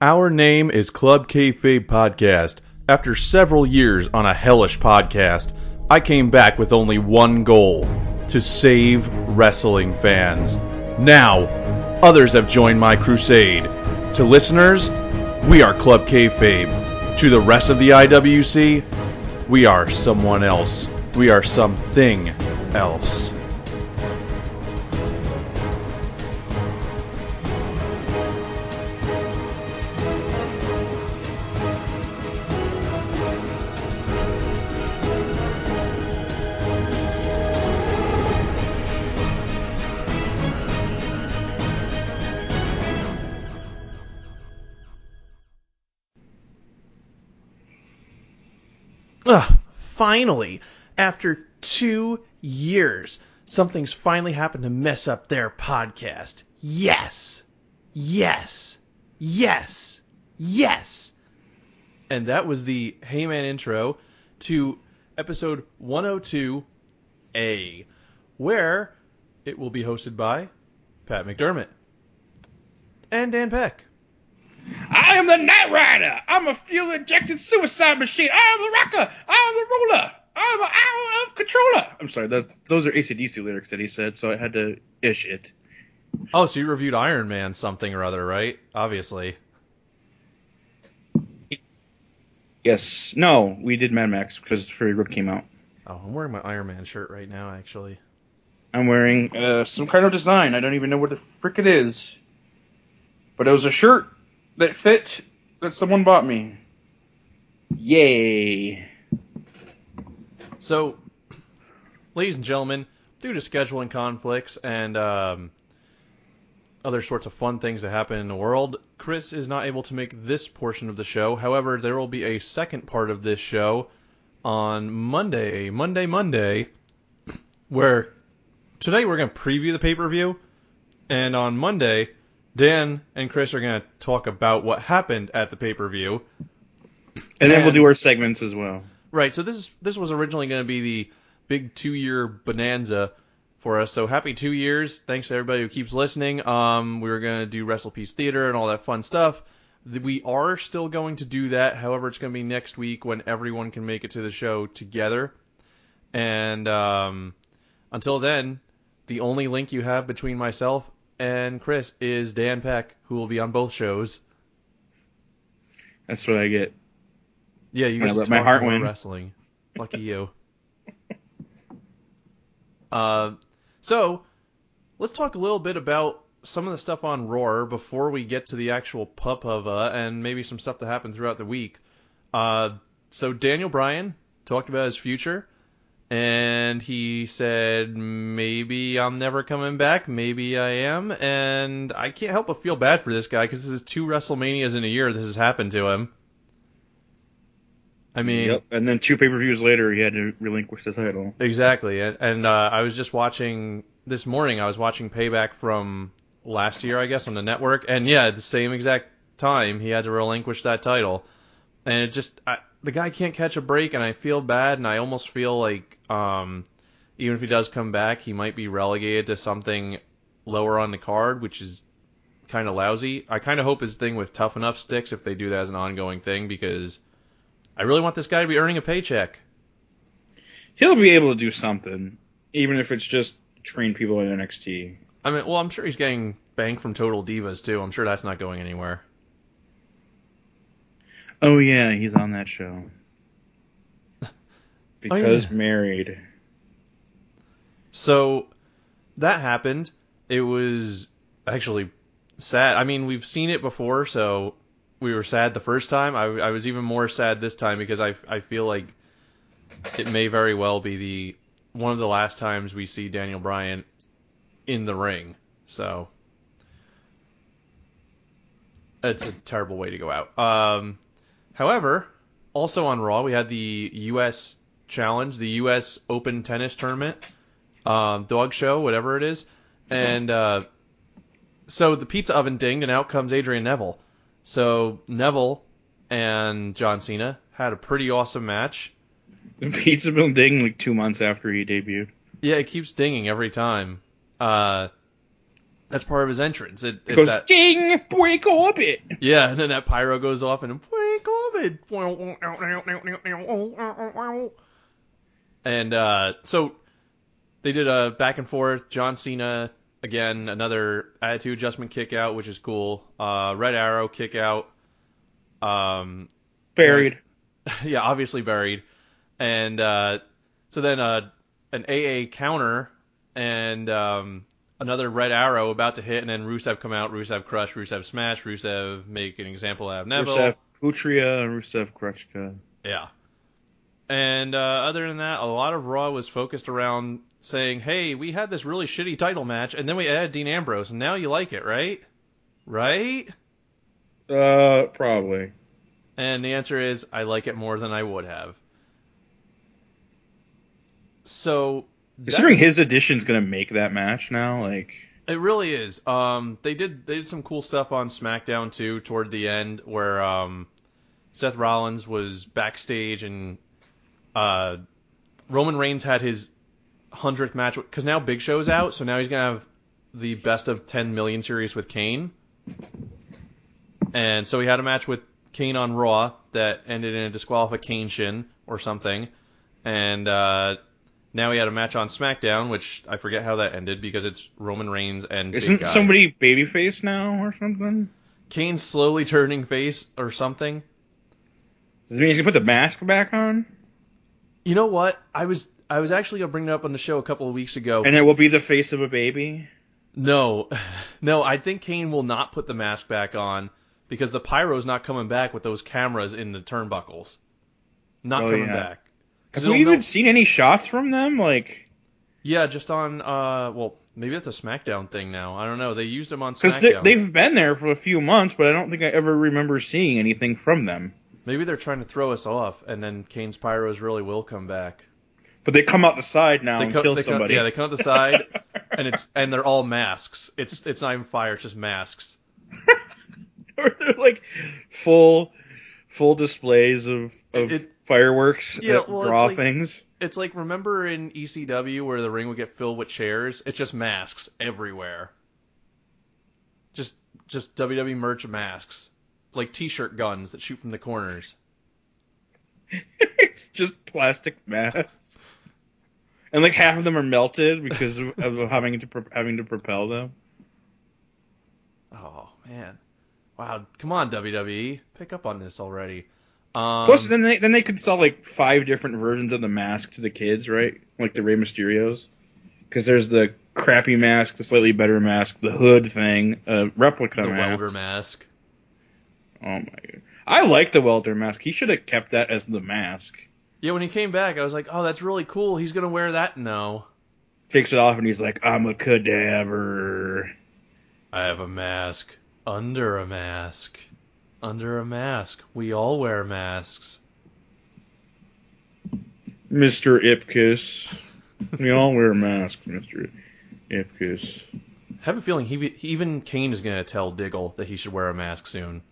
Our name is Club Kayfabe Podcast. After several years on a hellish podcast, I came back with only one goal to save wrestling fans. Now, others have joined my crusade. To listeners, we are Club Kayfabe. To the rest of the IWC, we are someone else. We are something else. Finally, after two years, something's finally happened to mess up their podcast. Yes! Yes! Yes! Yes! And that was the Heyman intro to episode 102A, where it will be hosted by Pat McDermott and Dan Peck. I am the Night Rider. I'm a fuel injected suicide machine. I am the rocker. I am the ruler. I am the hour of controller. I'm sorry, that, those are ACDC lyrics that he said, so I had to ish it. Oh, so you reviewed Iron Man something or other, right? Obviously. Yes. No, we did Mad Max because Fury Road came out. Oh, I'm wearing my Iron Man shirt right now, actually. I'm wearing uh, some kind of design. I don't even know what the frick it is. But it was a shirt that fit that someone bought me. Yay. So, ladies and gentlemen, due to scheduling conflicts and um, other sorts of fun things that happen in the world, Chris is not able to make this portion of the show. However, there will be a second part of this show on Monday, Monday, Monday, where today we're going to preview the pay per view, and on Monday, Dan and Chris are going to talk about what happened at the pay per view. And then we'll do our segments as well. Right. So this is this was originally going to be the big two year bonanza for us. So happy two years! Thanks to everybody who keeps listening. Um, we were going to do Wrestle Peace Theater and all that fun stuff. We are still going to do that. However, it's going to be next week when everyone can make it to the show together. And um, until then, the only link you have between myself and Chris is Dan Peck, who will be on both shows. That's what I get. Yeah, you get let my heart win. wrestling. Lucky you. uh, so let's talk a little bit about some of the stuff on Roar before we get to the actual Pupava and maybe some stuff that happened throughout the week. Uh, so Daniel Bryan talked about his future, and he said maybe I'm never coming back, maybe I am, and I can't help but feel bad for this guy because this is two WrestleManias in a year this has happened to him. I mean, yep. And then two pay per views later, he had to relinquish the title. Exactly, and, and uh, I was just watching this morning. I was watching Payback from last year, I guess, on the network, and yeah, at the same exact time, he had to relinquish that title, and it just I, the guy can't catch a break, and I feel bad, and I almost feel like um, even if he does come back, he might be relegated to something lower on the card, which is kind of lousy. I kind of hope his thing with Tough Enough sticks if they do that as an ongoing thing because I really want this guy to be earning a paycheck. He'll be able to do something, even if it's just train people in NXT. I mean, well, I'm sure he's getting banged from Total Divas too. I'm sure that's not going anywhere. Oh yeah, he's on that show. Because yeah. married. So that happened. It was actually sad. I mean, we've seen it before, so we were sad the first time. I, I was even more sad this time because I, I feel like it may very well be the one of the last times we see Daniel Bryan in the ring. So it's a terrible way to go out. Um, however, also on Raw, we had the U.S. Challenge, the U.S. Open Tennis Tournament, um, dog show, whatever it is, and uh, so the pizza oven dinged, and out comes Adrian Neville. So Neville and John Cena had a pretty awesome match. The pizza been ding like two months after he debuted. Yeah, it keeps dinging every time. Uh, That's part of his entrance. It, It it's goes that, ding, break orbit. yeah, and then that pyro goes off and and uh, so they did a back and forth. John Cena again, another attitude adjustment kick out, which is cool. Uh, Red Arrow kick out. Um, Buried. yeah, obviously buried. And uh, so then uh, an AA counter and um, another red arrow about to hit, and then Rusev come out, Rusev crush, Rusev smash, Rusev make an example out of Neville. Rusev Putria and Rusev Krechka. Yeah. And uh, other than that, a lot of Raw was focused around saying, "Hey, we had this really shitty title match, and then we added Dean Ambrose, and now you like it, right? Right?" Uh, probably. And the answer is, I like it more than I would have. So that- Considering his addition's gonna make that match now, like It really is. Um, they did they did some cool stuff on SmackDown too toward the end where um, Seth Rollins was backstage and uh, Roman Reigns had his hundredth match because now Big Show's out, so now he's gonna have the best of 10 million series with Kane. And so he had a match with Kane on Raw that ended in a disqualification or something, and uh, now he had a match on SmackDown, which I forget how that ended because it's Roman Reigns and isn't somebody babyface now or something? Kane slowly turning face or something. Does it mean he's gonna put the mask back on? You know what? I was I was actually gonna bring it up on the show a couple of weeks ago. And it will be the face of a baby? no, no, I think Kane will not put the mask back on because the pyro's not coming back with those cameras in the turnbuckles. Not Oh, coming yeah. back. Have we even melt- seen any shots from them? Like, Yeah, just on uh well maybe that's a SmackDown thing now. I don't know. They used them on because they, they've been there for a few months, but I don't think I ever remember seeing anything from them. Maybe they're trying to throw us off, and then Kane's pyros really will come back. But they come out the side now and co- kill they co- somebody. yeah, they come out the side, and it's and they're all masks. It's it's not even fire, it's just masks. or they're like full, full displays of of It- fireworks Yeah, that well, draw like- things. It's like remember in ECW where the ring would get filled with chairs? It's just masks everywhere. Just just WWE merch masks, like T-shirt guns that shoot from the corners. it's just plastic masks, and like half of them are melted because of, of having to pro- having to propel them. Oh man, wow! Come on WWE, pick up on this already. Um, Plus, then they then they could sell like five different versions of the mask to the kids, right? Like the Rey Mysterios, because there's the crappy mask, the slightly better mask, the hood thing, uh, replica the mask. welder mask. Oh my! God. I like the welder mask. He should have kept that as the mask. Yeah, when he came back, I was like, oh, that's really cool. He's gonna wear that. No, Takes it off and he's like, "I'm a cadaver." I have a mask under a mask. Under a mask. We all wear masks. Mr. Ipkiss. we all wear masks, Mr. Ipkiss. I have a feeling he, he even Kane is gonna tell Diggle that he should wear a mask soon.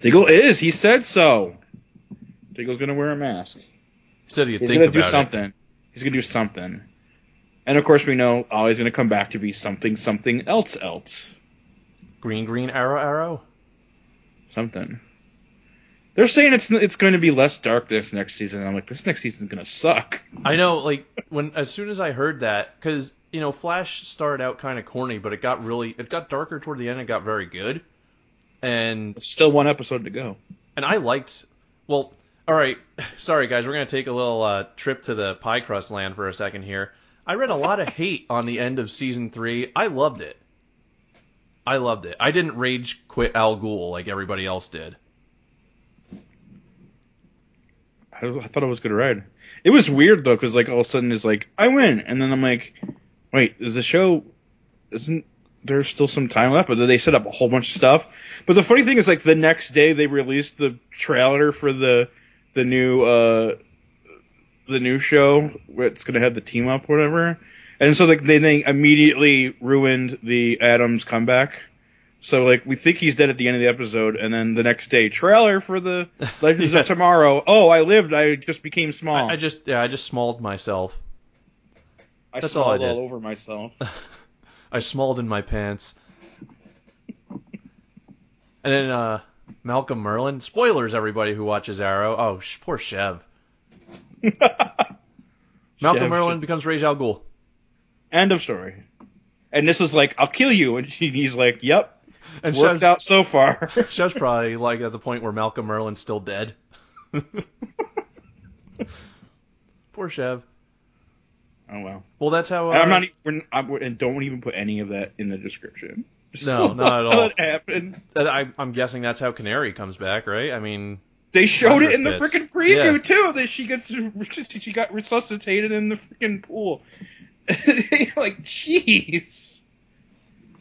Diggle is. He said so. Diggle's gonna wear a mask. He said he'd He's think gonna do something. He's gonna do something. And of course, we know Ollie's gonna come back to be something, something else, else. Green, green, arrow, arrow. Something. They're saying it's it's going to be less dark this next season. I'm like, this next season's gonna suck. I know, like when as soon as I heard that, because you know, Flash started out kind of corny, but it got really, it got darker toward the end. It got very good, and Still one episode to go. and I liked. Well, all right, sorry guys, we're gonna take a little uh, trip to the pie crust land for a second here. I read a lot of hate on the end of season three. I loved it. I loved it. I didn't rage quit Al Ghul like everybody else did. I, I thought it was a good ride. It was weird though, because like all of a sudden it's like I win, and then I'm like, wait, is the show? Isn't there still some time left? But they set up a whole bunch of stuff. But the funny thing is, like the next day they released the trailer for the the new uh the new show it's gonna have the team up, whatever. And so like they, they immediately ruined the Atom's comeback. So like we think he's dead at the end of the episode, and then the next day trailer for the Legends Yeah. of Tomorrow. Oh, I lived. I just became small. I, I just, yeah, I just smalled myself. I that's all I did. all over myself. I smalled in my pants. And then uh, Malcolm Merlyn. Spoilers, everybody who watches Arrow. Oh, sh- poor Chev. Malcolm Chev, Merlin Chev. becomes Ra's al Ghul. End of story. And this is like, I'll kill you, and she, he's like, "Yep, And worked out so far." Chev's probably like at the point where Malcolm Merlyn's still dead. poor Chev. oh well. Well, that's how. Uh, I'm not. e- We're, I'm, and don't even put any of that in the description. No, not at all. What happened? I, I'm guessing that's how Canary comes back, right? I mean, They showed it in the freaking preview Yeah. too. That she gets she got resuscitated in the freaking pool. like, jeez.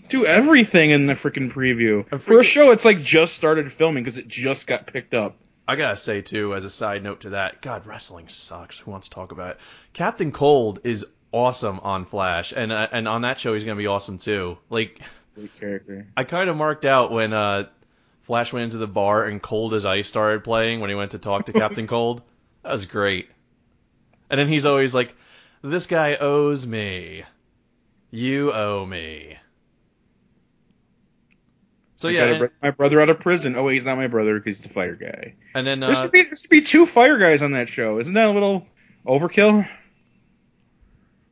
Do everything in the freaking preview. I'm For a show, it's like just started filming because it just got picked up. I gotta say too, as a side note to that, God, wrestling sucks. Who wants to talk about it? Captain Cold is awesome on Flash, and uh, and on that show he's gonna be awesome too. Like, Great character. I kind of marked out when uh, Flash went into the bar and Cold as Ice started playing when he went to talk to Captain Cold. That was great. And then he's always like, "This guy owes me. You owe me." So I yeah, gotta and, bring my brother out of prison. Oh, wait, he's not my brother because he's the fire guy. and then There uh, should be there should be two fire guys on that show. Isn't that a little overkill?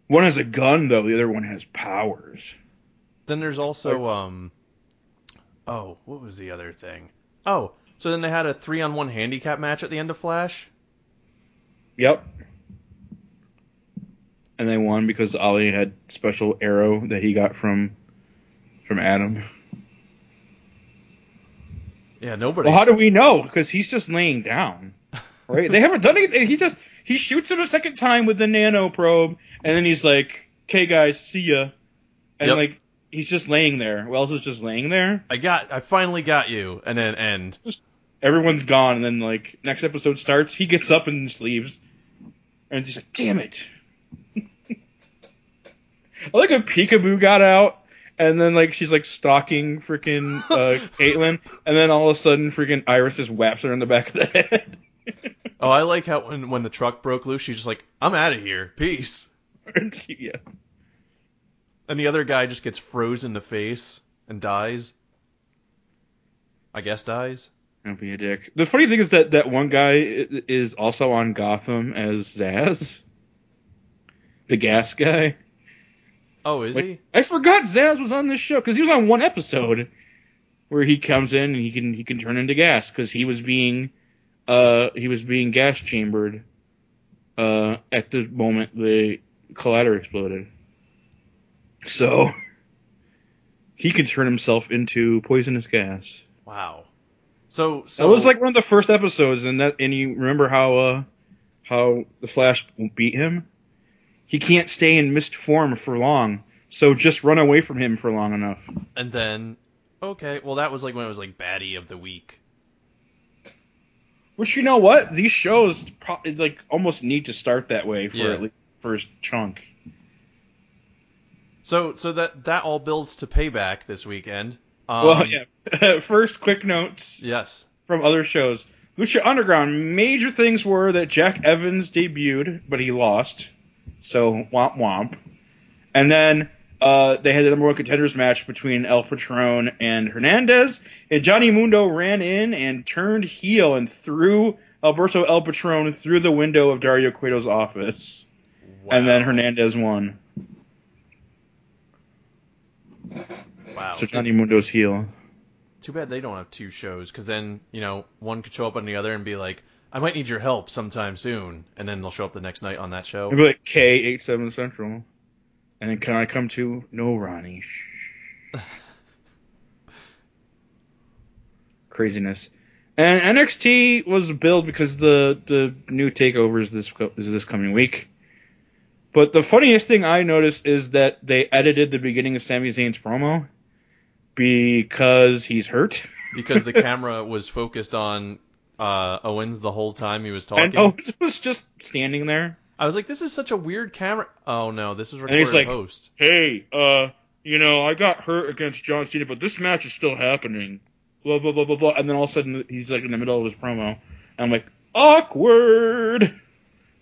One has a gun though. The other one has powers. Then there's also um oh, what was the other thing? Oh, so then they had a 3 on 1 handicap match at the end of Flash? Yep. And they won because Ollie had special arrow that he got from from Atom. Yeah, nobody. Well, how do we know? Because he's just laying down, right? they haven't done anything. He just he shoots him a second time with the nano probe, and then he's like, "Okay, guys, see ya," and Yep. like he's just laying there. Wells is just laying there. I got I finally got you and then end. Everyone's gone, and then like next episode starts, he gets up and just leaves, and he's like, "Damn it!" I like when Peekaboo got out, and then like she's like stalking freaking uh, Caitlin, and then all of a sudden freaking Iris just whaps her in the back of the head. Oh, I like how when when the truck broke loose, she's just like, "I'm out of here. Peace." yeah. And the other guy just gets frozen in the face and dies. I guess dies. Don't be a dick. The funny thing is that that one guy is also on Gotham as Zsasz, the gas guy. Oh, is Like, he? I forgot Zsasz was on this show because he was on one episode where he comes in and he can he can turn into gas because he was being uh he was being gas chambered uh at the moment the collider exploded. So he can turn himself into poisonous gas. Wow. So so That was like one of the first episodes, and that and you remember how uh how the Flash beat him? He can't stay in mist form for long, so just run away from him for long enough. and then okay, well that was like when it was like baddie of the week. Which you know what? These shows like almost need to start that way for Yeah. at least first chunk. So so that that all builds to payback this weekend. Um, well, yeah. first, quick notes Yes. from other shows. Lucha Underground. Major things were that Jack Evans debuted, but he lost. So womp womp. And then uh, they had the number one contenders match between El Patron and Hernandez. And Johnny Mundo ran in and turned heel and threw Alberto El Patron through the window of Dario Cueto's office. And then Hernandez won. Wow. So Johnny Mundo's heel. Too bad they don't have two shows, because then you know one could show up on the other and be like, "I might need your help sometime soon," and then they'll show up the next night on that show. It'd be like K eight seven Central. And then can I come to no Ronnie? Shh. Craziness. And NXT was billed because the the new takeovers this is this coming week. But the funniest thing I noticed is that they edited the beginning of Sami Zayn's promo because he's hurt. because the camera was focused on uh, Owens the whole time he was talking. And Owens was just standing there. I was like, "This is such a weird camera." Oh no, this is And he's recorded like- post. hey, uh, you know, I got hurt against John Cena, but this match is still happening. Blah blah blah blah blah. And then all of a sudden he's like in the middle of his promo, and I'm like, awkward.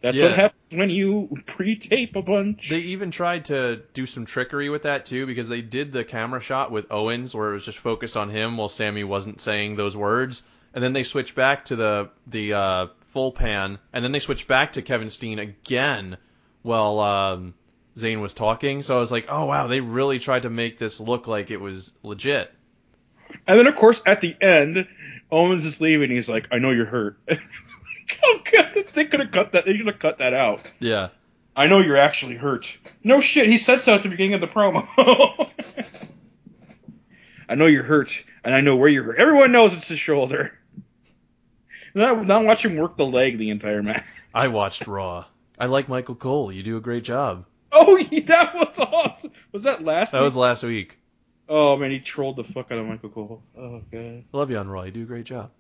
That's Yeah. what happens when you pre-tape a bunch. They even tried to do some trickery with that too, because they did the camera shot with Owens where it was just focused on him while Sami wasn't saying those words, and then they switched back to the the uh, full pan, and then they switched back to Kevin Steen again while um, Zayn was talking. So I was like, oh wow, they really tried to make this look like it was legit. And then, of course, at the end, Owens is leaving. He's like, "I know you're hurt." oh god, they could have cut that. They should have cut that out. Yeah. I know you're actually hurt. No shit, he said so at the beginning of the promo. I know you're hurt, and I know where you're hurt. Everyone knows it's his shoulder. Not, not watch him work the leg the entire match. I watched Raw. I like Michael Cole. You do a great job. Oh, yeah, that was awesome. Was that last? That week? was last week. Oh man, he trolled the fuck out of Michael Cole. Oh god, I love you on Raw. You do a great job.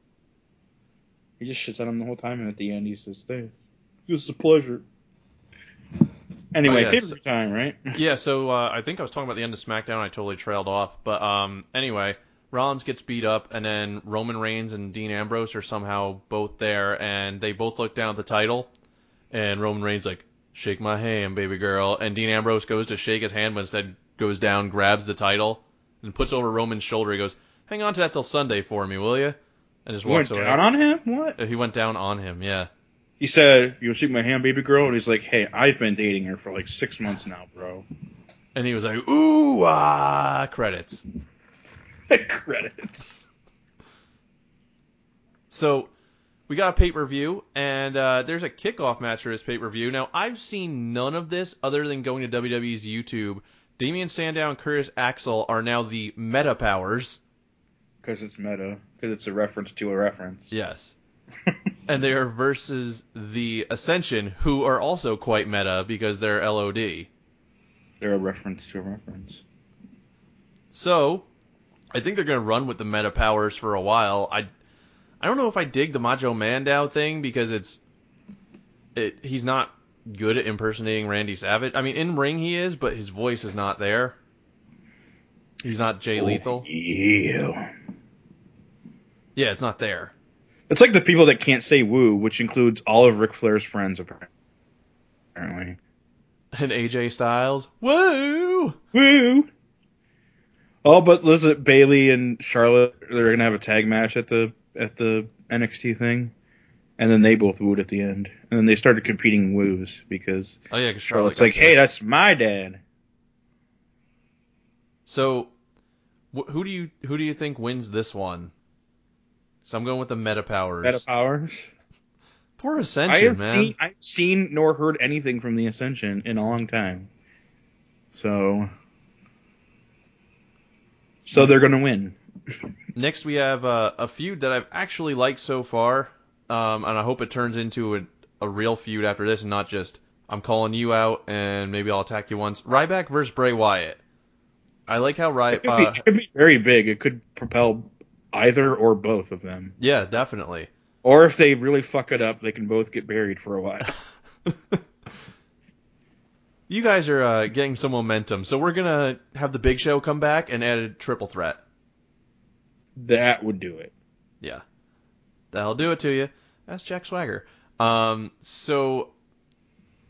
he just shits on him the whole time, and at the end he says, "Stay, was a pleasure." Anyway, Oh, yeah, so- time, right? Yeah, so uh, I think I was talking about the end of SmackDown. I totally trailed off, but um, anyway, Rollins gets beat up, and then Roman Reigns and Dean Ambrose are somehow both there, and they both look down at the title, and Roman Reigns like, "Shake my hand, baby girl," and Dean Ambrose goes to shake his hand, but instead goes down, grabs the title, and puts it over Roman's shoulder. He goes, "Hang on to that till Sunday for me, will you?" And just He went walks away. down on him. What? Uh, he went down on him, yeah. He said, "You shake my hand, baby girl," and he's like, "Hey, I've been dating her for like six months now, bro." And he was like, "Ooh ah!" Credits. Credits. So we got a pay per view, and uh, there's a kickoff match for this pay per view. Now I've seen none of this other than going to WWE's YouTube. Damien Sandow and Curtis Axel are now the Meta Powers. Because it's meta. Because it's a reference to a reference. Yes. and they are versus the Ascension, who are also quite meta because they're LOD. They're a reference to a reference. So, I think they're going to run with the meta powers for a while. I, I don't know if I dig the Macho Mandow thing because it's, it he's not good at impersonating Randy Savage. I mean, in ring he is, but his voice is not there. He's not Jay Lethal. Oh, yeah. Yeah, it's not there. It's like the people that can't say woo, which includes all of Ric Flair's friends, apparently. And AJ Styles, woo! Woo! Oh, but listen, Bayley and Charlotte, they're gonna have a tag match at the at the NXT thing, and then they both wooed at the end, and then they started competing woos because Oh yeah, Charlotte's like, "Hey, that's my dad." So, wh- who do you who do you think wins this one? So I'm going with the meta powers. Meta powers. Poor I Ascension, have man. seen I've seen nor heard anything from the Ascension in a long time, so so they're gonna win. Next, we have uh, a feud that I've actually liked so far, um, and I hope it turns into a, a real feud after this, and not just I'm calling you out and maybe I'll attack you once. Ryback versus Bray Wyatt. I like how Ry. It could, be, Uh, it could be very big. It could propel either or both of them. yeah, definitely. Or if they really fuck it up, they can both get buried for a while. You guys are uh, getting some momentum, so we're gonna have the Big Show come back and add a triple threat. that would do it. Yeah, that'll do it to you. That's Jack Swagger. Um, so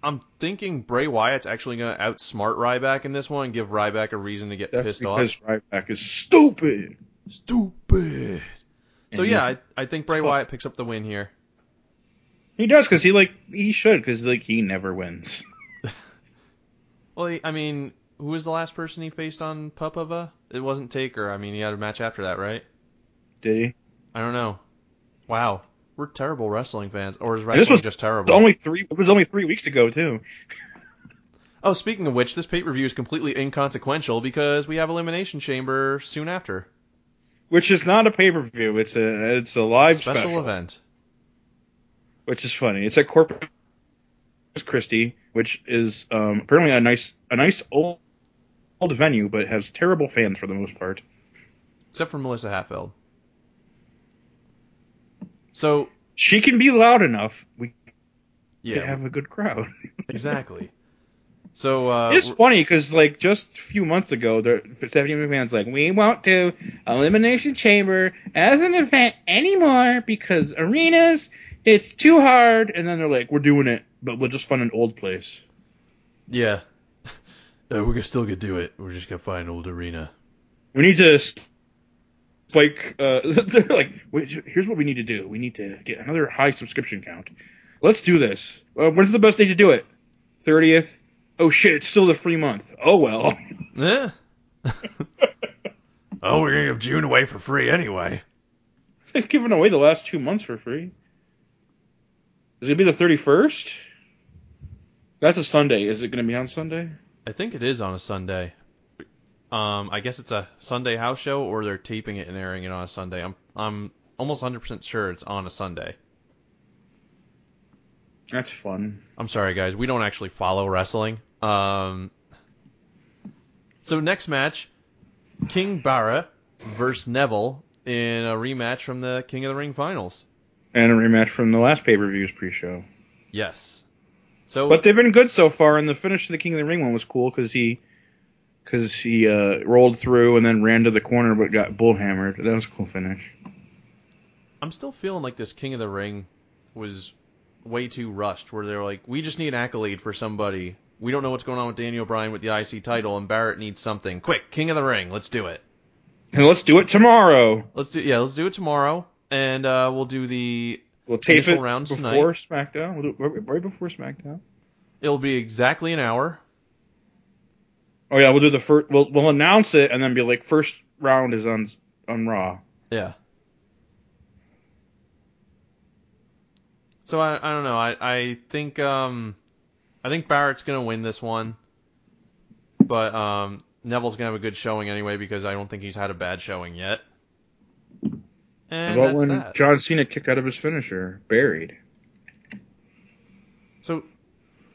I'm thinking Bray Wyatt's actually gonna outsmart Ryback in this one and give Ryback a reason to get That's pissed because off. Ryback is stupid. Stupid. So And yeah, I, I think Bray fuck. Wyatt picks up the win here. He does because he like he should because like he never wins. Well, he- I mean, who was the last person he faced on Papava? It wasn't Taker. I mean, he had a match after that, right? Did he? I don't know. Wow, we're terrible wrestling fans, or is wrestling was just terrible? only three. It was only three weeks ago too. Oh, speaking of which, this pay per view is completely inconsequential because we have Elimination Chamber soon after. Which is not a pay per view. It's a it's a live special, special, event. which is funny. It's at Corpus Christi, which is um, apparently a nice a nice old old venue, but has terrible fans for the most part. Except for Melissa Hatfield. So, She can be loud enough. We yeah, can have a good crowd. exactly. So, uh, It's funny because like just a few months ago, the Stephanie McMahon's like, we won't do Elimination Chamber as an event anymore because arenas it's too hard, and then they're like, we're doing it, but we'll just find an old place. Yeah. Uh, we're gonna still gonna do it. We're just gonna find an old arena. We need to spike. Uh, they're like, here's what we need to do. We need to get another high subscription count. Let's do this. Uh, when's the best day to do it? Thirtieth. Oh shit! It's still the free month. Oh well. Yeah. oh, we're gonna give June away for free anyway. They've given away the last two months for free. Is it gonna be the thirty first? That's a Sunday. Is it gonna be on Sunday? I think it is on a Sunday. Um, I guess it's a Sunday house show, or they're taping it and airing it on a Sunday. I'm I'm almost 100% sure it's on a Sunday. That's fun. I'm sorry, guys. We don't actually follow wrestling. Um, so next match, King Barra versus Neville in a rematch from the King of the Ring finals. And a rematch from the last pay per views pre show. Yes. So, But they've been good so far, and the finish of the King of the Ring one was cool because he, because he uh, rolled through and then ran to the corner but got bullhammered. That was a cool finish. I'm still feeling like this King of the Ring was way too rushed, where they're like, we just need an accolade for somebody. We don't know what's going on with Daniel Bryan with the IC title, and Barrett needs something. Quick, King of the Ring, let's do it. And let's do it tomorrow. Let's do yeah, let's do it tomorrow, and uh, we'll do the. We'll tape it rounds before SmackDown. We'll do it right- right before SmackDown. It'll be exactly an hour. Oh yeah, we'll do the first. We'll we'll announce it and then be like, first round is on on Raw. Yeah. So I I don't know. I I think um I think Barrett's gonna win this one, but um Neville's gonna have a good showing anyway because I don't think he's had a bad showing yet. And About when that. John Cena kicked out of his finisher, buried. So,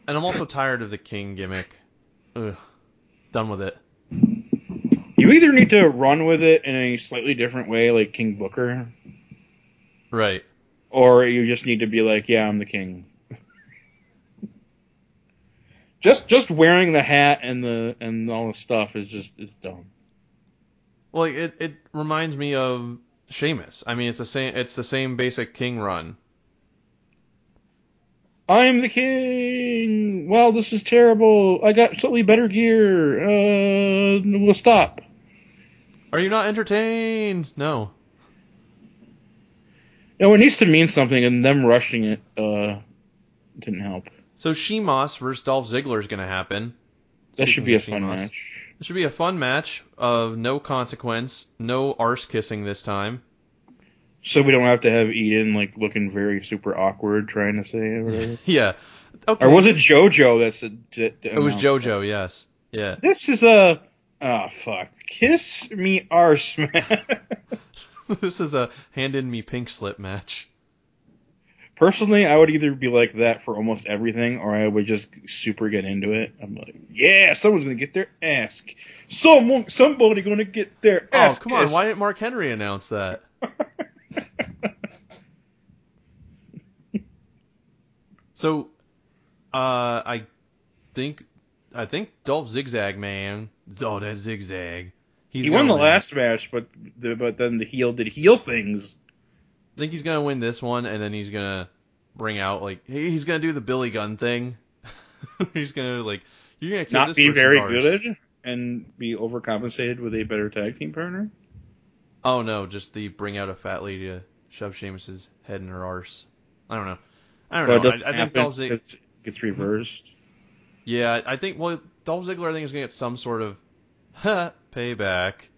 and I'm also tired of the King gimmick. Ugh, done with it. You either need to run with it in a slightly different way, like King Booker, Right. or you just need to be like, yeah, I'm the king. just just wearing the hat and the and all the stuff is just is dumb. Well, it it reminds me of Sheamus. I mean, it's the same. It's the same basic King run. I'm the king. Well, this is terrible. I got slightly better gear. Uh, we'll stop. Are you not entertained? No. No, it needs to mean something, and them rushing it uh didn't help. So Sheamus versus Dolph Ziggler is going to happen. That should be a of fun match. It should be a fun match of no consequence, no arse kissing this time. So we don't have to have Eden like looking very super awkward trying to say it. Or, whatever. Yeah. Okay. or was it JoJo that's a, that It was JoJo. Yes. Yeah. This is a oh fuck. Kiss me arse man. this is a hand in me pink slip match. Personally, I would either be like that for almost everything, or I would just super get into it. I'm like, yeah, someone's gonna get their ass. Someone, somebody gonna get their Oh ass. come on! Why didn't Mark Henry announce that? So, uh, I think I think Dolph Zigzag man. Oh, that zigzag. He's he won the win. last match, but the, but then the heel did heel things. I think he's gonna win this one, and then he's gonna bring out like he's gonna do the Billy Gunn thing. he's gonna like you're gonna kiss not be very arse. good and be overcompensated with a better tag team partner. Oh no, just the bring out a fat lady to shove Sheamus's head in her arse. I don't know. I don't it know. doesn't I, I think Dolph Ziggler. it gets reversed. Yeah, I think well, Dolph Ziggler I think is gonna get some sort of payback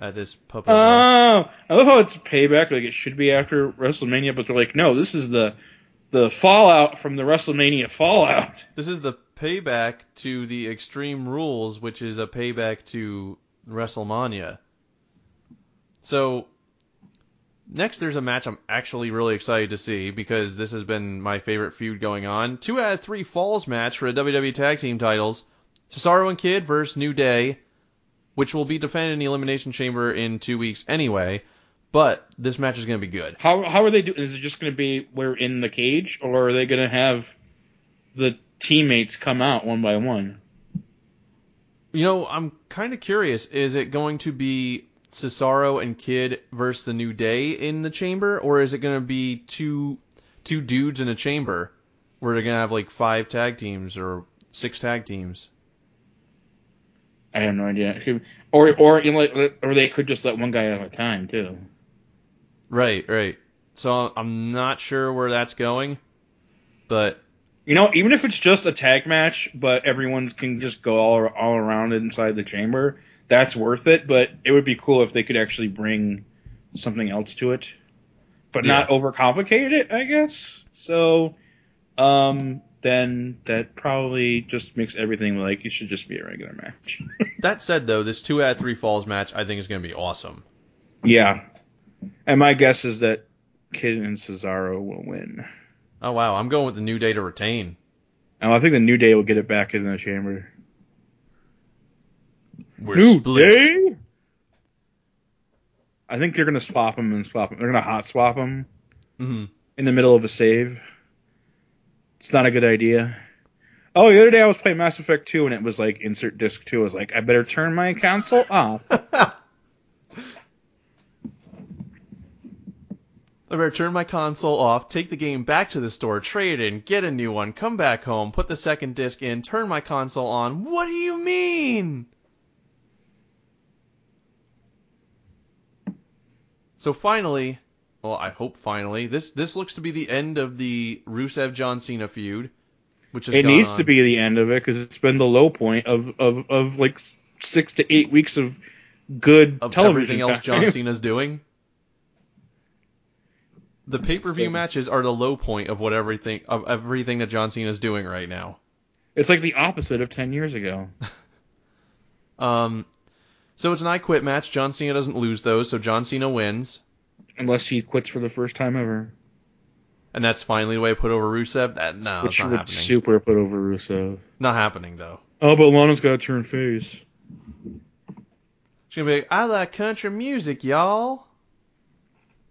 at this puppet. Oh, I love how it's payback. Like it should be after WrestleMania, but they're like, no, this is the the fallout from the WrestleMania fallout. This is the payback to the Extreme Rules, which is a payback to WrestleMania. So next, there's a match I'm actually really excited to see because this has been my favorite feud going on. Two out of three falls match for the WWE Tag Team titles: Cesaro and Kid versus New Day, which will be defended in the Elimination Chamber in two weeks anyway. But this match is going to be good. How how are they doing? Is it just going to be we're in the cage, or are they going to have the teammates come out one by one? You know, I'm kind of curious. Is it going to be Cesaro and Kid versus the New Day in the chamber, or is it going to be two two dudes in a chamber? where they're gonna have like five tag teams or six tag teams. I have no idea. It could- Or or you know, like, or they could just let one guy at a time too. Right, right. So I'm not sure where that's going, but You know, even if it's just a tag match, but everyone can just go all all around inside the chamber, that's worth it. But it would be cool if they could actually bring something else to it, but not overcomplicate it. I guess. So, um, then that probably just makes everything like it should just be a regular match. that said though, this two out of three falls match I think is gonna be awesome. yeah, and my guess is that Kid and Cesaro will win. Oh wow, I'm going with the New Day to retain. And I think the New Day will get it back in the chamber. We're New split. Day? I think they're gonna swap them and swap them. They're gonna hot swap them hmm in the middle of a save. It's not a good idea. Oh, the other day I was playing Mass Effect 2 and it was like insert disc 2. I was like, I better turn my console off. I better turn my console off, take the game back to the store, trade it in, get a new one, come back home, put the second disc in, turn my console on. What do you mean? So finally, well, I hope finally, this this looks to be the end of the Rusev John Cena feud, which is it needs to be the end of it because it's been the low point of, of, of like six to eight weeks of good of television everything else. John Cena's doing. The pay per view So- matches are the low point of what everything of everything that John Cena's doing right now. It's like the opposite of 10 years ago. Um, so it's an I Quit match. John Cena doesn't lose those, so John Cena wins, Unless he quits for the first time ever. and that's finally the way I put over Rusev. That no, which not would happening. super put over Rusev. not happening though. Oh, but Lana's got to turn face. She's gonna be like, I like country music, y'all.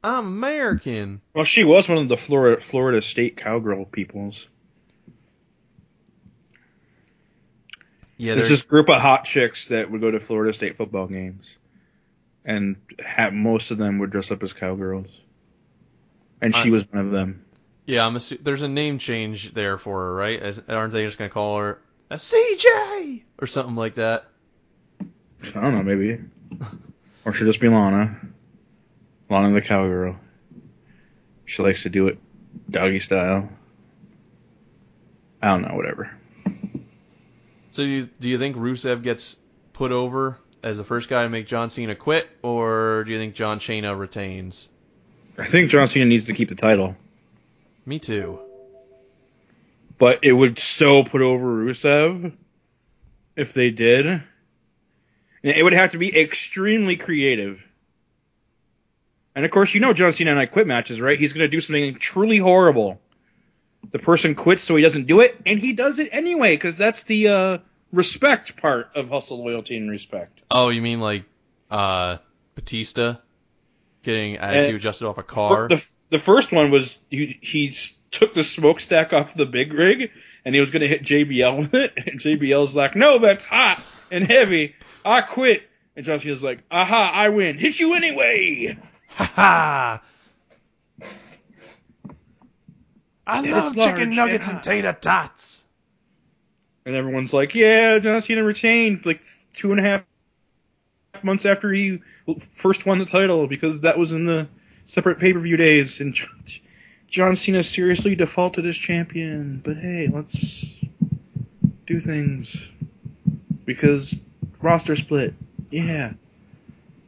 I'm American. Well, she was one of the Florida Florida State cowgirl peoples. Yeah, There's there's this group of hot chicks that would go to Florida State football games, and have, most of them would dress up as cowgirls. And she I- was one of them. yeah. I'm assu- there's a name change there for her, right? As, aren't they just gonna call her a CJ or something like that? I don't know, maybe, or she'll just be Lana. Lana the cowgirl. She likes to do it doggy style. I don't know, whatever. So you, do you think Rusev gets put over as the first guy to make John Cena quit, or do you think John Cena retains? I think John Cena needs to keep the title. Me too. but it would so put over Rusev if they did. And It would have to be extremely creative. And of course, you know John Cena and I quit matches, right? He's going to do something truly horrible. The person quits so he doesn't do it, and he does it anyway because that's the uh, respect part of hustle, loyalty, and respect. Oh, you mean like uh, Batista getting attitude Uh, adjusted off a car? the, the first one was he, he took the smokestack off the big rig and he was going to hit JBL with it. And JBL's like, no, that's hot and heavy. I quit. And John Cena's like, aha, I win. Hit you anyway. Ha ha! I It love chicken large nuggets and and tater tots. And everyone's like, yeah, John Cena retained like two and a half months after he first won the title because that was in the separate pay per view days. And John, Cena seriously defaulted as champion. But hey, let's do things because roster split. Yeah,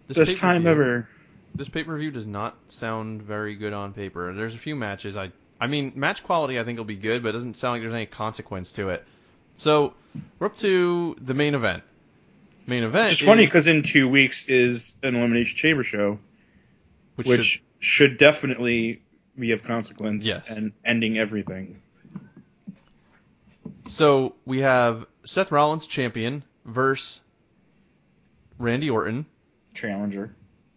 This best time ever. This pay per view does not sound very good on paper. There's a few matches. I I mean, match quality I think will be good, but it doesn't sound like there's any consequence to it. So we're up to the main event. Main event. It's funny because in two weeks is an elimination chamber show, which, which should- should, definitely be of consequence Yes. and ending everything. so we have Seth Rollins champion versus Randy Orton, Challenger.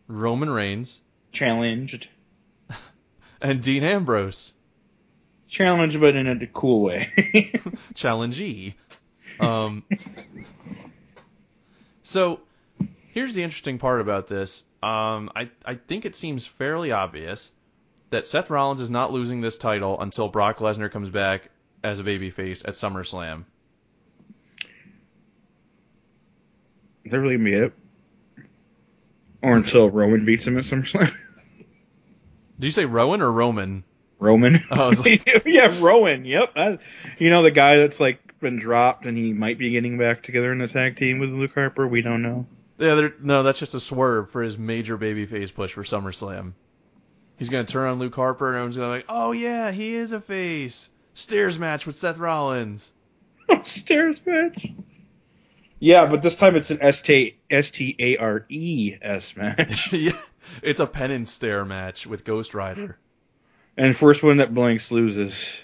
Roman Reigns, challenged, and Dean Ambrose. Challenged, but in a cool way. challengee. Um, so here's the interesting part about this. Um, I I think it seems fairly obvious that Seth Rollins is not losing this title until Brock Lesnar comes back as a babyface at SummerSlam. Is that really gonna be it? Or until Roman beats him at SummerSlam? Did you say Rowan or Roman? Roman. Oh, like- yeah, Rowan. Yep. You know the guy that's like been dropped and he might be getting back together in a tag team with Luke Harper. We don't know. Yeah, no, that's just a swerve for his major babyface push for SummerSlam. He's gonna turn on Luke Harper and everyone's gonna be like, oh yeah, he is a face. Stairs match with Seth Rollins. Stairs match. Yeah, but this time it's an S T S T A R E S match. yeah, it's a penance stare match with Ghost Rider. And first one that blanks loses.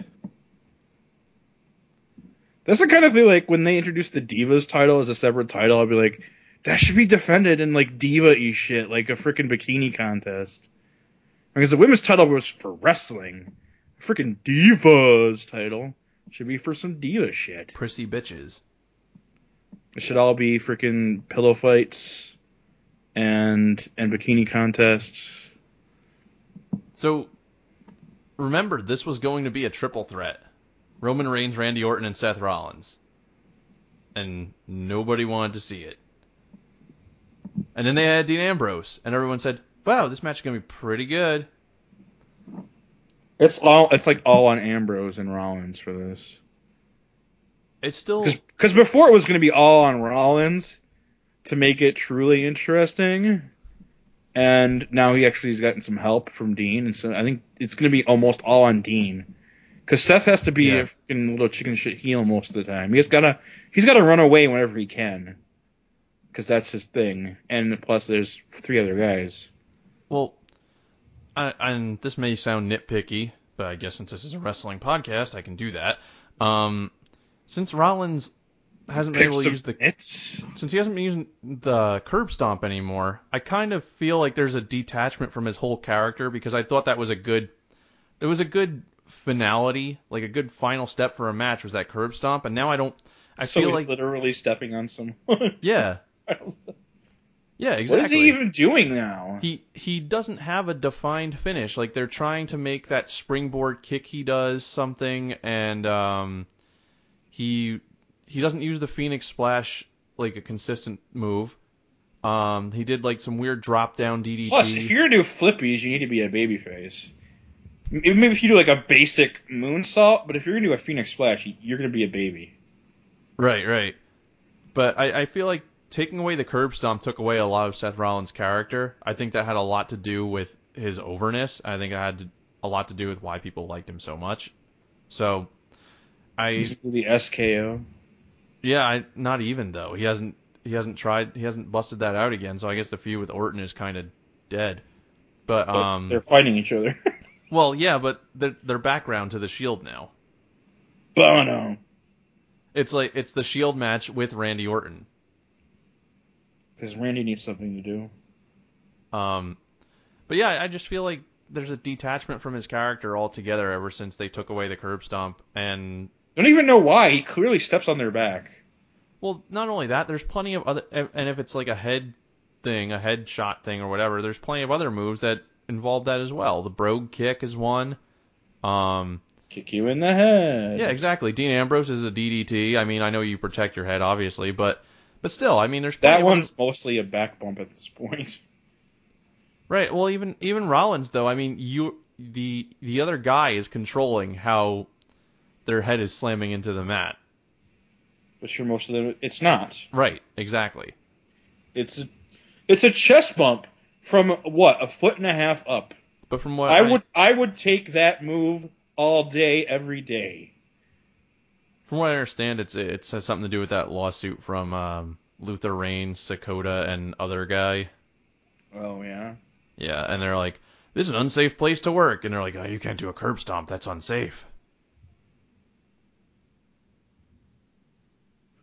That's the kind of thing like when they introduce the Divas title as a separate title, I'll be like, that should be defended in like diva y shit, like a freaking bikini contest. Because the women's title was for wrestling. Freaking Divas title should be for some diva shit. Prissy bitches. It should all be freaking pillow fights and and bikini contests. So, remember, this was going to be a triple threat Roman Reigns, Randy Orton, and Seth Rollins. And nobody wanted to see it. And then they had Dean Ambrose, and everyone said, wow, this match is going to be pretty good. It's all it's like all on Ambrose and Rollins for this. It's still. Because before it was going to be all on Rollins to make it truly interesting, and now he actually has gotten some help from Dean, and so I think it's going to be almost all on Dean. Because Seth has to be Yeah. a fucking little chicken shit heel most of the time. He's gotta he's gotta run away whenever he can, because that's his thing. And plus, there's three other guys. Well, I, and this may sound nitpicky, but I guess since this is a wrestling podcast, I can do that. Um, since Rollins hasn't been able to use the since he hasn't been using the curb stomp anymore, I kind of feel like there's a detachment from his whole character because I thought that was a good, it was a good finality, like a good final step for a match was that curb stomp, and now I don't, I so feel he's like, literally stepping on someone. yeah, yeah, exactly. What is he even doing now? He he doesn't have a defined finish. Like they're trying to make that springboard kick he does something, and um, he he doesn't use the Phoenix Splash like a consistent move. Um, he did like some weird drop down DDT. Plus, if you're gonna do flippies, you need to be a babyface. Maybe if you do like a basic moonsault, but if you're gonna do a phoenix splash, you- you're gonna be a baby. Right, right. But I, I feel like taking away the curb stomp took away a lot of Seth Rollins' character. I think that had a lot to do with his overness. I think it had to, a lot to do with why people liked him so much. So, I the SKO. Yeah, I, not even though he hasn't he hasn't tried he hasn't busted that out again. So I guess the feud with Orton is kind of dead. But But um, they're fighting each other. well, yeah, but they're, they're background to the Shield now. Bono. It's like it's the Shield match with Randy Orton. Because Randy needs something to do. Um, but yeah, I just feel like there's a detachment from his character altogether ever since they took away the curb stomp. And Don't even know why. He clearly steps on their back. well, not only that, there's plenty of other. And if it's like a head thing, a head shot thing or whatever, there's plenty of other moves that involve that as well. The brogue kick is one. Um, Kick you in the head. yeah, exactly. Dean Ambrose is a DDT. I mean, I know you protect your head, obviously, but but still, I mean, there's plenty That of other- one's mostly a back bump at this point. Right. Well, even even Rollins though, I mean, you the the other guy is controlling how their head is slamming into the mat. But sure, most of them, it's not. Right. Exactly. It's a, it's a chest bump from what a foot and a half up. But from what I would I would take that move all day, every day. from what I understand, it's it has something to do with that lawsuit from um, Luther Reigns, Sakoda, and other guy. Oh yeah. Yeah, and they're like, "This is an unsafe place to work," and they're like, "Oh, you can't do a curb stomp. That's unsafe."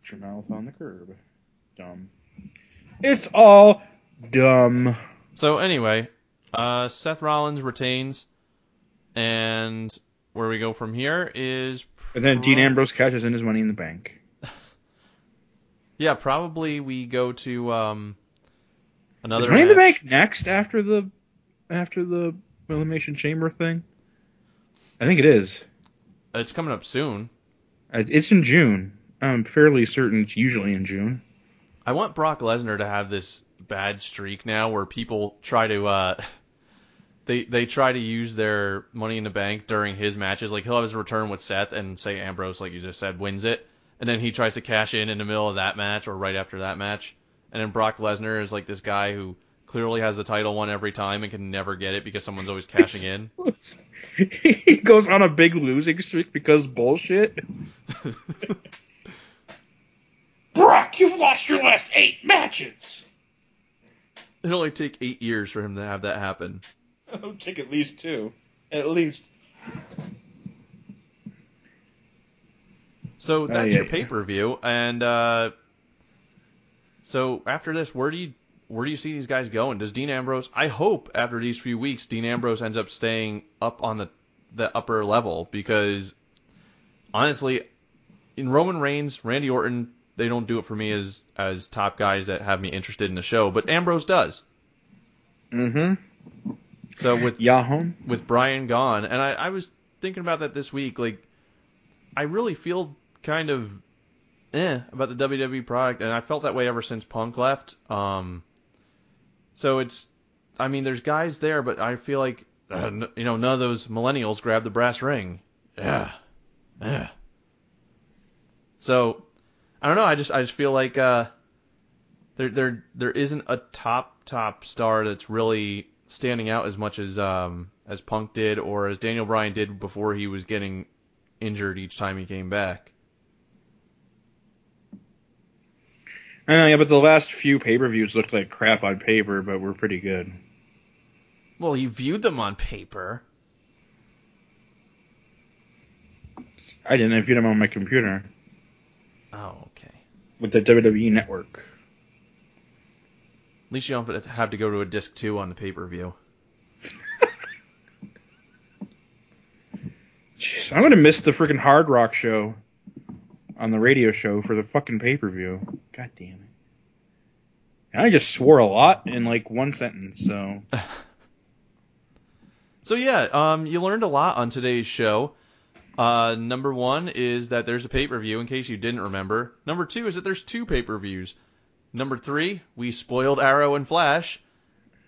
Put your mouth on the curb. Dumb. It's all dumb. So anyway, uh, Seth Rollins retains, and where we go from here is And then Dean Ambrose catches in his money in the bank. Yeah, probably we go to um another. Is Money in the. Bank next after the after the Elimination Chamber thing? I think it is. It's coming up soon. Uh, It's in June. I'm fairly certain it's usually in June. I want Brock Lesnar to have this bad streak now where people try to uh they they try to use their money in the bank during his matches. Like he'll have his return with Seth and say Ambrose, like you just said, wins it, and then he tries to cash in in the middle of that match or right after that match. And then Brock Lesnar is like this guy who clearly has the title won every time and can never get it because someone's always cashing in. he goes on a big losing streak because bullshit. Brock, you've lost your last eight matches. It'd only take eight years for him to have that happen. It'll take at least two. At least. So that's Oh, yeah, your pay per view, and uh, so after this, where do you where do you see these guys going? Does Dean Ambrose? I hope after these few weeks, Dean Ambrose ends up staying up on the the upper level because honestly, in Roman Reigns, Randy Orton, they don't do it for me as as top guys that have me interested in the show, but Ambrose does. Mm-hmm. So with Yahoo. with Bryan gone, and I, I was thinking about that this week. Like, I really feel kind of eh about the WWE product, and I felt that way ever since Punk left. Um, so it's, I mean, there's guys there, but I feel like uh, n- you know none of those millennials grab the brass ring. Yeah, yeah. So I don't know. I just I just feel like uh, there there there isn't a top top star that's really standing out as much as um as Punk did or as Daniel Bryan did before he was getting injured each time he came back. I know, yeah, but the last few pay per views looked like crap on paper, but were pretty good. Well, you viewed them on paper. I didn't. I viewed them on my computer Oh, okay. with the WWE network. At least you don't have to go to a disc two on the pay per view. Jeez, I'm gonna miss the freaking Hard Rock show on the radio show for the fucking pay per view. God damn it! And I just swore a lot in like one sentence, so So yeah, um, you learned a lot on today's show. Uh, number one is that there's a pay per view in case you didn't remember. Number two is that there's two pay per views. Number three, we spoiled Arrow and Flash.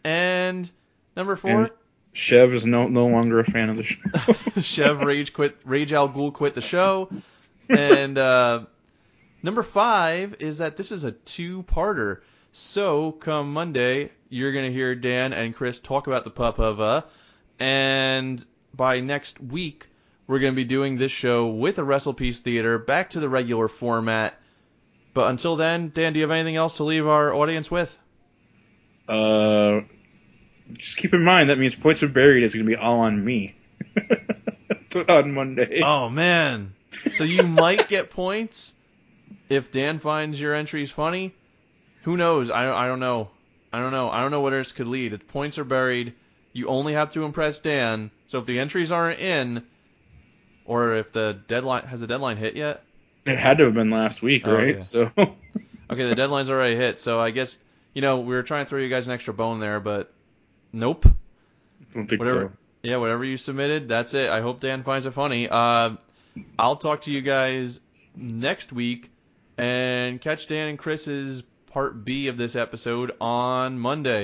And number four, And- Chev is no no longer a fan of the show. Chev Rage quit. Rage Al Ghul quit the show. And uh, number five is that this is a two-parter. So come Monday, you're gonna hear Dan and Chris talk about the Papava, and by next week, we're gonna be doing this show with a WrestlePiece Theater back to the regular format. But until then, Dan, do you have anything else to leave our audience with? Uh, just keep in mind that means points of buried is gonna be all on me on Monday. Oh man. So you might get points if Dan finds your entries funny. Who knows? I I don't know. I don't know. I don't know what else could lead. If points are buried, you only have to impress Dan. So if the entries aren't in, or if the deadline has the deadline hit yet? It had to have been last week, Oh, right? yeah. So Okay, the deadline's already hit. So I guess you know we were trying to throw you guys an extra bone there, but nope. don't think Whatever. so. Yeah, whatever you submitted, that's it. I hope Dan finds it funny. Uh, I'll talk to you guys next week and catch Dan and Chris's part B of this episode on Monday.